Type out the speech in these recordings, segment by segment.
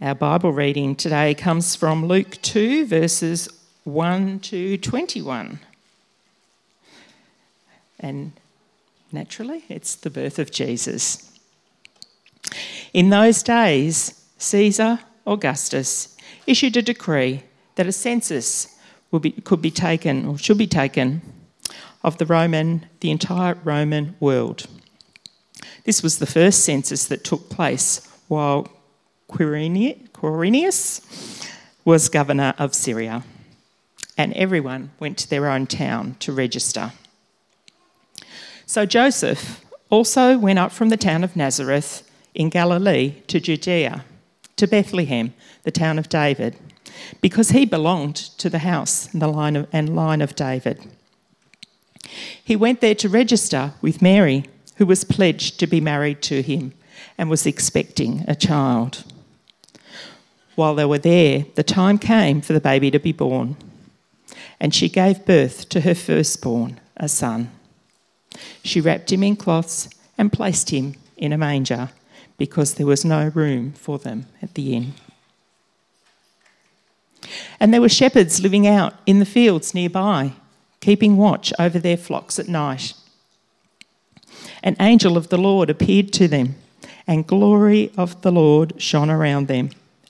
Our Bible reading today comes from Luke 2, verses 1 to 21. And naturally, it's the birth of Jesus. In those days, Caesar Augustus issued a decree that a census be, could be taken or should be taken of the Roman, the entire Roman world. This was the first census that took place while Quirinius was governor of Syria, and everyone went to their own town to register. So Joseph also went up from the town of Nazareth in Galilee to Judea, to Bethlehem, the town of David, because he belonged to the house and the line of, and line of David. He went there to register with Mary, who was pledged to be married to him and was expecting a child. While they were there, the time came for the baby to be born, and she gave birth to her firstborn, a son. She wrapped him in cloths and placed him in a manger because there was no room for them at the inn. And there were shepherds living out in the fields nearby, keeping watch over their flocks at night an angel of the Lord appeared to them, and glory of the Lord shone around them,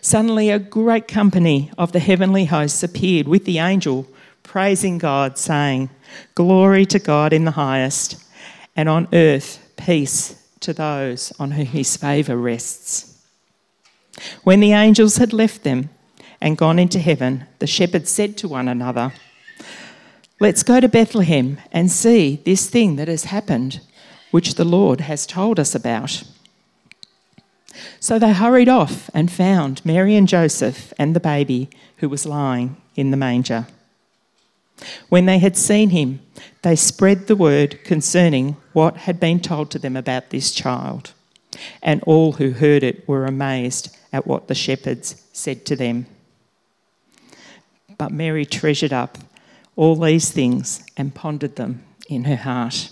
Suddenly, a great company of the heavenly hosts appeared with the angel, praising God, saying, Glory to God in the highest, and on earth peace to those on whom his favour rests. When the angels had left them and gone into heaven, the shepherds said to one another, Let's go to Bethlehem and see this thing that has happened which the Lord has told us about. So they hurried off and found Mary and Joseph and the baby who was lying in the manger. When they had seen him, they spread the word concerning what had been told to them about this child. And all who heard it were amazed at what the shepherds said to them. But Mary treasured up all these things and pondered them in her heart.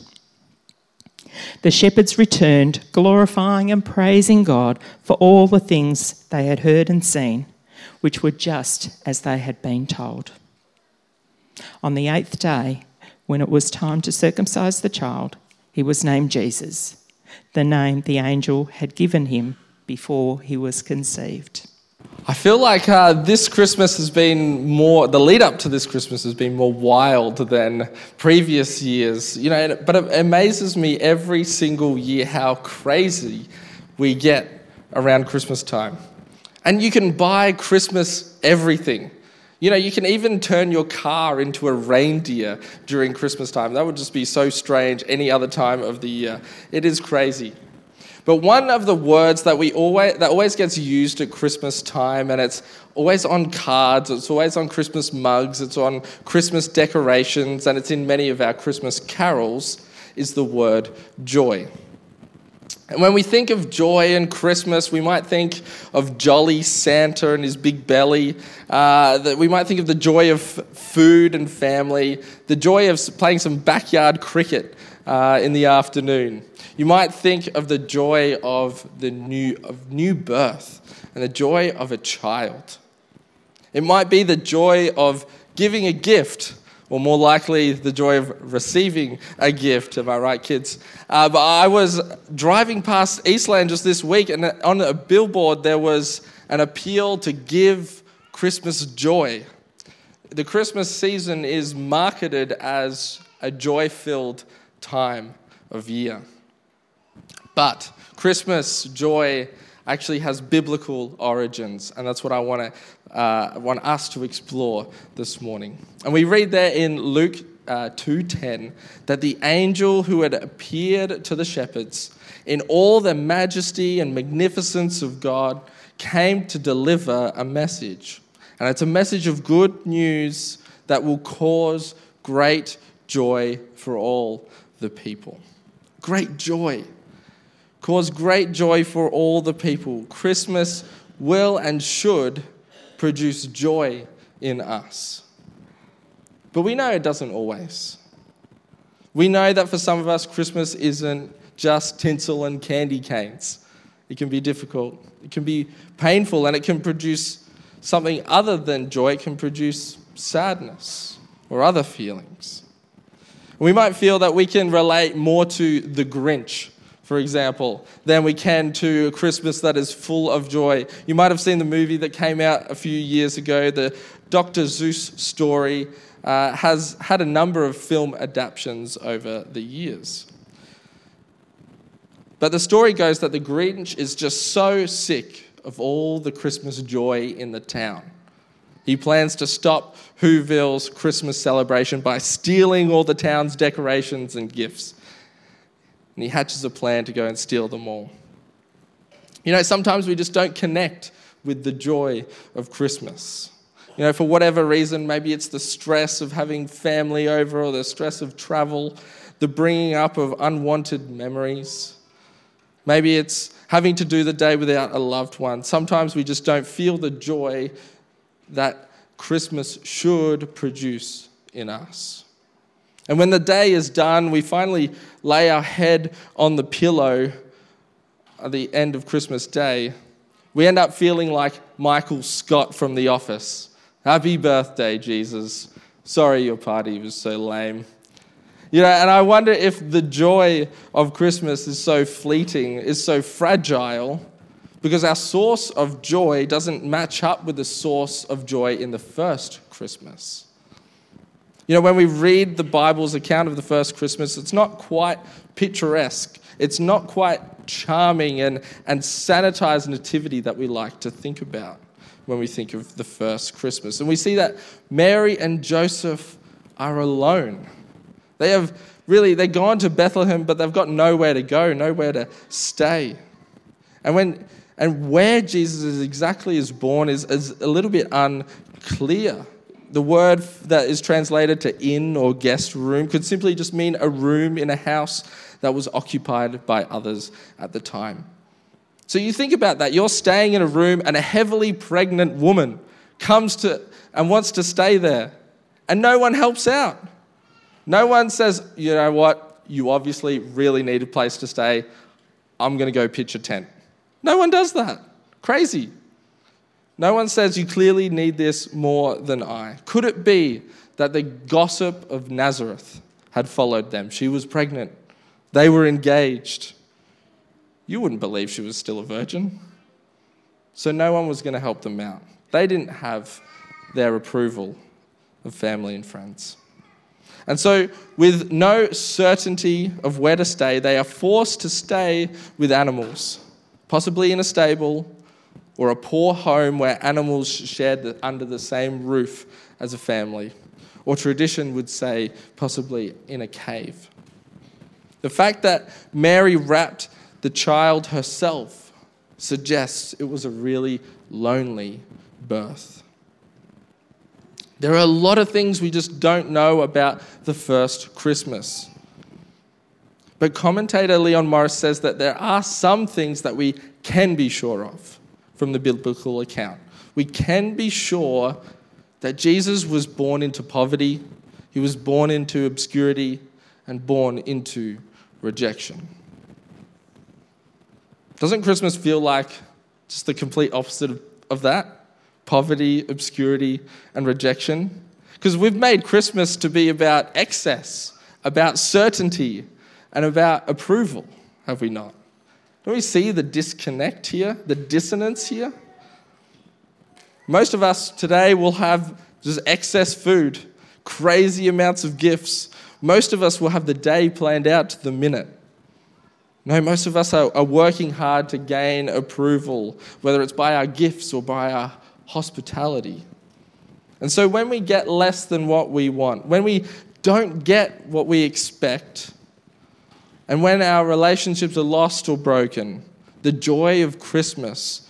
The shepherds returned, glorifying and praising God for all the things they had heard and seen, which were just as they had been told. On the eighth day, when it was time to circumcise the child, he was named Jesus, the name the angel had given him before he was conceived. I feel like uh, this Christmas has been more, the lead up to this Christmas has been more wild than previous years. You know, but it amazes me every single year how crazy we get around Christmas time. And you can buy Christmas everything. You know, you can even turn your car into a reindeer during Christmas time. That would just be so strange any other time of the year. It is crazy. But one of the words that we always that always gets used at Christmas time, and it's always on cards, it's always on Christmas mugs, it's on Christmas decorations, and it's in many of our Christmas carols, is the word joy. And when we think of joy and Christmas, we might think of jolly Santa and his big belly. Uh, that we might think of the joy of food and family, the joy of playing some backyard cricket uh, in the afternoon. You might think of the joy of the new of new birth and the joy of a child. It might be the joy of giving a gift, or more likely, the joy of receiving a gift. Am I right, kids? Uh, but I was driving past Eastland just this week, and on a billboard there was an appeal to give Christmas joy. The Christmas season is marketed as a joy filled time of year. But Christmas joy actually has biblical origins, and that's what I want to uh, want us to explore this morning. And we read there in Luke uh, 2:10 that the angel who had appeared to the shepherds in all the majesty and magnificence of God came to deliver a message. And it's a message of good news that will cause great joy for all the people. Great joy. Cause great joy for all the people. Christmas will and should produce joy in us. But we know it doesn't always. We know that for some of us, Christmas isn't just tinsel and candy canes. It can be difficult, it can be painful, and it can produce something other than joy. It can produce sadness or other feelings. We might feel that we can relate more to the Grinch, for example, than we can to a Christmas that is full of joy. You might have seen the movie that came out a few years ago, the Dr. Seuss story. Uh, has had a number of film adaptations over the years. But the story goes that the Grinch is just so sick of all the Christmas joy in the town. He plans to stop Whoville's Christmas celebration by stealing all the town's decorations and gifts. And he hatches a plan to go and steal them all. You know, sometimes we just don't connect with the joy of Christmas. You know, for whatever reason, maybe it's the stress of having family over or the stress of travel, the bringing up of unwanted memories. Maybe it's having to do the day without a loved one. Sometimes we just don't feel the joy that Christmas should produce in us. And when the day is done, we finally lay our head on the pillow at the end of Christmas Day. We end up feeling like Michael Scott from The Office Happy birthday, Jesus. Sorry your party was so lame. You know, and I wonder if the joy of Christmas is so fleeting, is so fragile, because our source of joy doesn't match up with the source of joy in the first Christmas. You know, when we read the Bible's account of the first Christmas, it's not quite picturesque. It's not quite charming and, and sanitized nativity that we like to think about when we think of the first Christmas. And we see that Mary and Joseph are alone. They have really, they've gone to Bethlehem, but they've got nowhere to go, nowhere to stay. And when and where Jesus is exactly is born is, is a little bit unclear. The word that is translated to inn or guest room could simply just mean a room in a house that was occupied by others at the time. So you think about that. You're staying in a room, and a heavily pregnant woman comes to and wants to stay there, and no one helps out. No one says, you know what, you obviously really need a place to stay. I'm going to go pitch a tent. No one does that. Crazy. No one says, you clearly need this more than I. Could it be that the gossip of Nazareth had followed them? She was pregnant, they were engaged you wouldn't believe she was still a virgin. So no one was going to help them out. They didn't have their approval of family and friends. And so, with no certainty of where to stay, they are forced to stay with animals, possibly in a stable or a poor home where animals shared under the same roof as a family, or tradition would say, possibly in a cave. The fact that Mary wrapped the child herself suggests it was a really lonely birth. There are a lot of things we just don't know about the first Christmas. But commentator Leon Morris says that there are some things that we can be sure of from the biblical account. We can be sure that Jesus was born into poverty, he was born into obscurity, and born into rejection. Doesn't Christmas feel like just the complete opposite of, of that? Poverty, obscurity, and rejection? Because we've made Christmas to be about excess, about certainty, and about approval, have we not? Don't we see the disconnect here, the dissonance here? Most of us today will have just excess food, crazy amounts of gifts. Most of us will have the day planned out to the minute. No, most of us are, are working hard to gain approval, whether it's by our gifts or by our hospitality. And so when we get less than what we want, when we don't get what we expect, and when our relationships are lost or broken, the joy of Christmas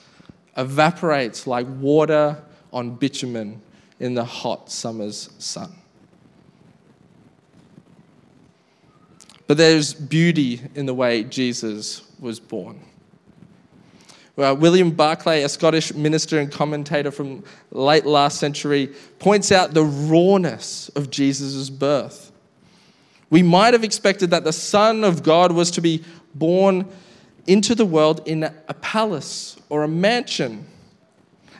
evaporates like water on bitumen in the hot summer's sun. But there's beauty in the way Jesus was born. Well, William Barclay, a Scottish minister and commentator from late last century, points out the rawness of Jesus' birth. We might have expected that the Son of God was to be born into the world in a palace or a mansion.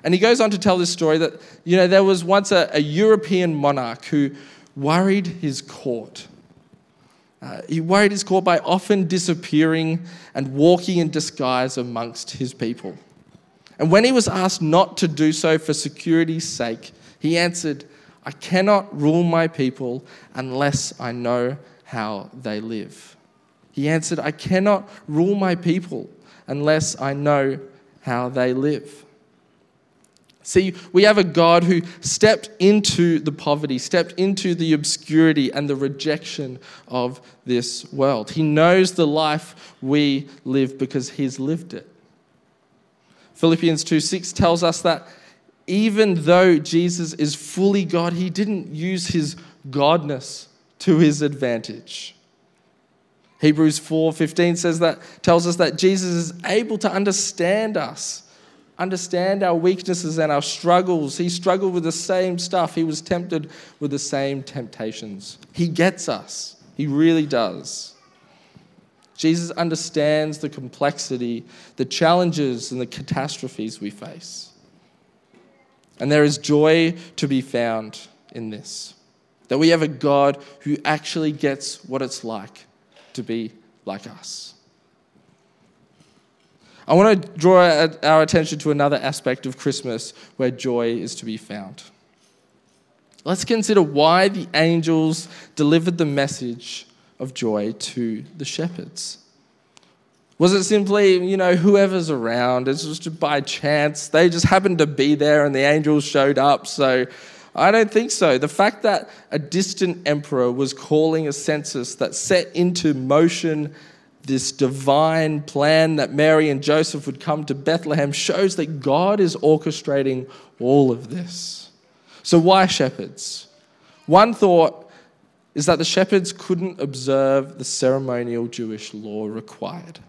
And he goes on to tell this story that, you know, there was once a, a European monarch who worried his court. Uh, he worried his court by often disappearing and walking in disguise amongst his people. And when he was asked not to do so for security's sake, he answered, I cannot rule my people unless I know how they live. He answered, I cannot rule my people unless I know how they live. See, we have a God who stepped into the poverty, stepped into the obscurity and the rejection of this world. He knows the life we live because he's lived it. Philippians 2 6 tells us that even though Jesus is fully God, he didn't use his godness to his advantage. Hebrews 4:15 says that tells us that Jesus is able to understand us understand our weaknesses and our struggles. He struggled with the same stuff, he was tempted with the same temptations. He gets us, he really does. Jesus understands the complexity, the challenges, and the catastrophes we face. And there is joy to be found in this. That we have a God who actually gets what it's like to be like us. I want to draw our attention to another aspect of Christmas where joy is to be found. Let's consider why the angels delivered the message of joy to the shepherds. Was it simply, you know, whoever's around? It's just by chance. They just happened to be there and the angels showed up. So I don't think so. The fact that a distant emperor was calling a census that set into motion this divine plan that Mary and Joseph would come to Bethlehem shows that God is orchestrating all of this. So, why shepherds? One thought is that the shepherds couldn't observe the ceremonial Jewish law required.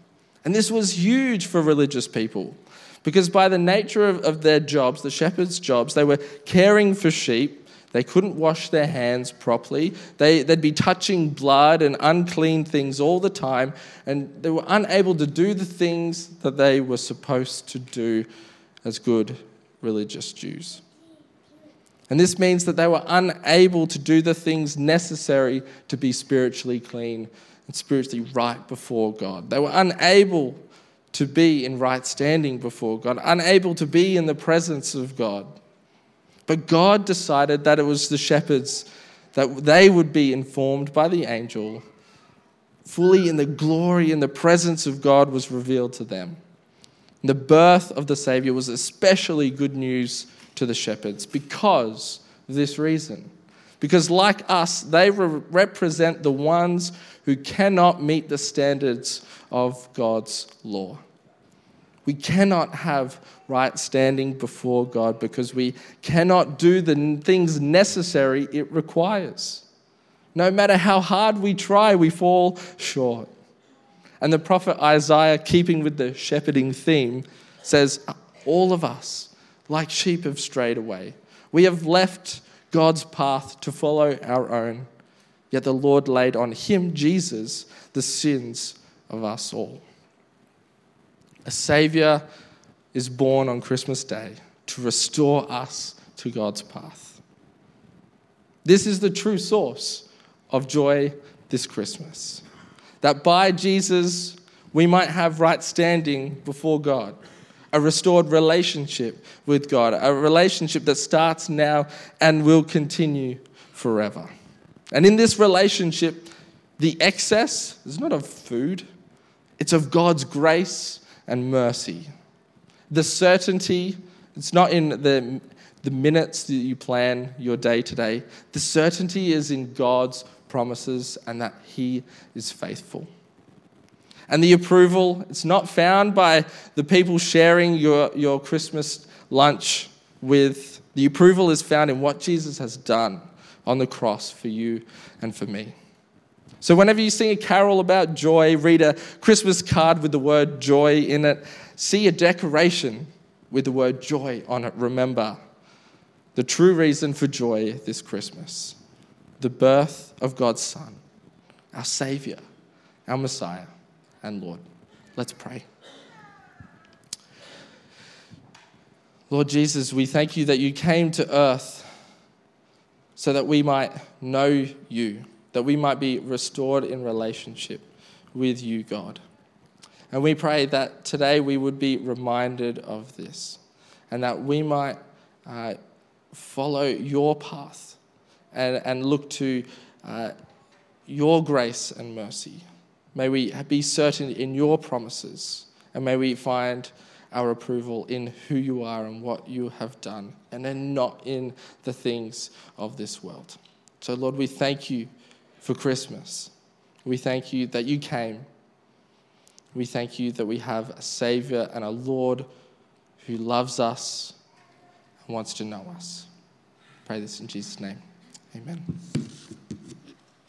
And this was huge for religious people because, by the nature of, of their jobs, the shepherds' jobs, they were caring for sheep they couldn't wash their hands properly. They, they'd be touching blood and unclean things all the time, and they were unable to do the things that they were supposed to do as good religious Jews. And this means that they were unable to do the things necessary to be spiritually clean and spiritually right before God. They were unable to be in right standing before God, unable to be in the presence of God. But God decided that it was the shepherds that they would be informed by the angel fully in the glory and the presence of God was revealed to them. The birth of the Savior was especially good news to the shepherds because of this reason. Because, like us, they re- represent the ones who cannot meet the standards of God's law. We cannot have right standing before God because we cannot do the things necessary it requires. No matter how hard we try, we fall short. And the prophet Isaiah, keeping with the shepherding theme, says, All of us, like sheep, have strayed away. We have left God's path to follow our own. Yet the Lord laid on him, Jesus, the sins of us all. A Savior is born on Christmas Day to restore us to God's path. This is the true source of joy this Christmas. That by Jesus, we might have right standing before God, a restored relationship with God, a relationship that starts now and will continue forever. And in this relationship, the excess is not of food, it's of God's grace and mercy. The certainty, it's not in the, the minutes that you plan your day to day. The certainty is in God's promises and that He is faithful. And the approval, it's not found by the people sharing your, your Christmas lunch with The approval is found in what Jesus has done on the cross for you and for me. So, whenever you sing a carol about joy, read a Christmas card with the word joy in it, see a decoration with the word joy on it, remember the true reason for joy this Christmas the birth of God's Son, our Savior, our Messiah, and Lord. Let's pray. Lord Jesus, we thank you that you came to earth so that we might know you, that we might be restored in relationship with you, God. And we pray that today we would be reminded of this and that we might uh, follow your path and, and look to uh, your grace and mercy. May we be certain in your promises and may we find our approval in who you are and what you have done, and then not in the things of this world. So, Lord, we thank you for Christmas. We thank you that you came. We thank you that we have a Savior and a Lord who loves us and wants to know us. pray this in Jesus' name. Amen.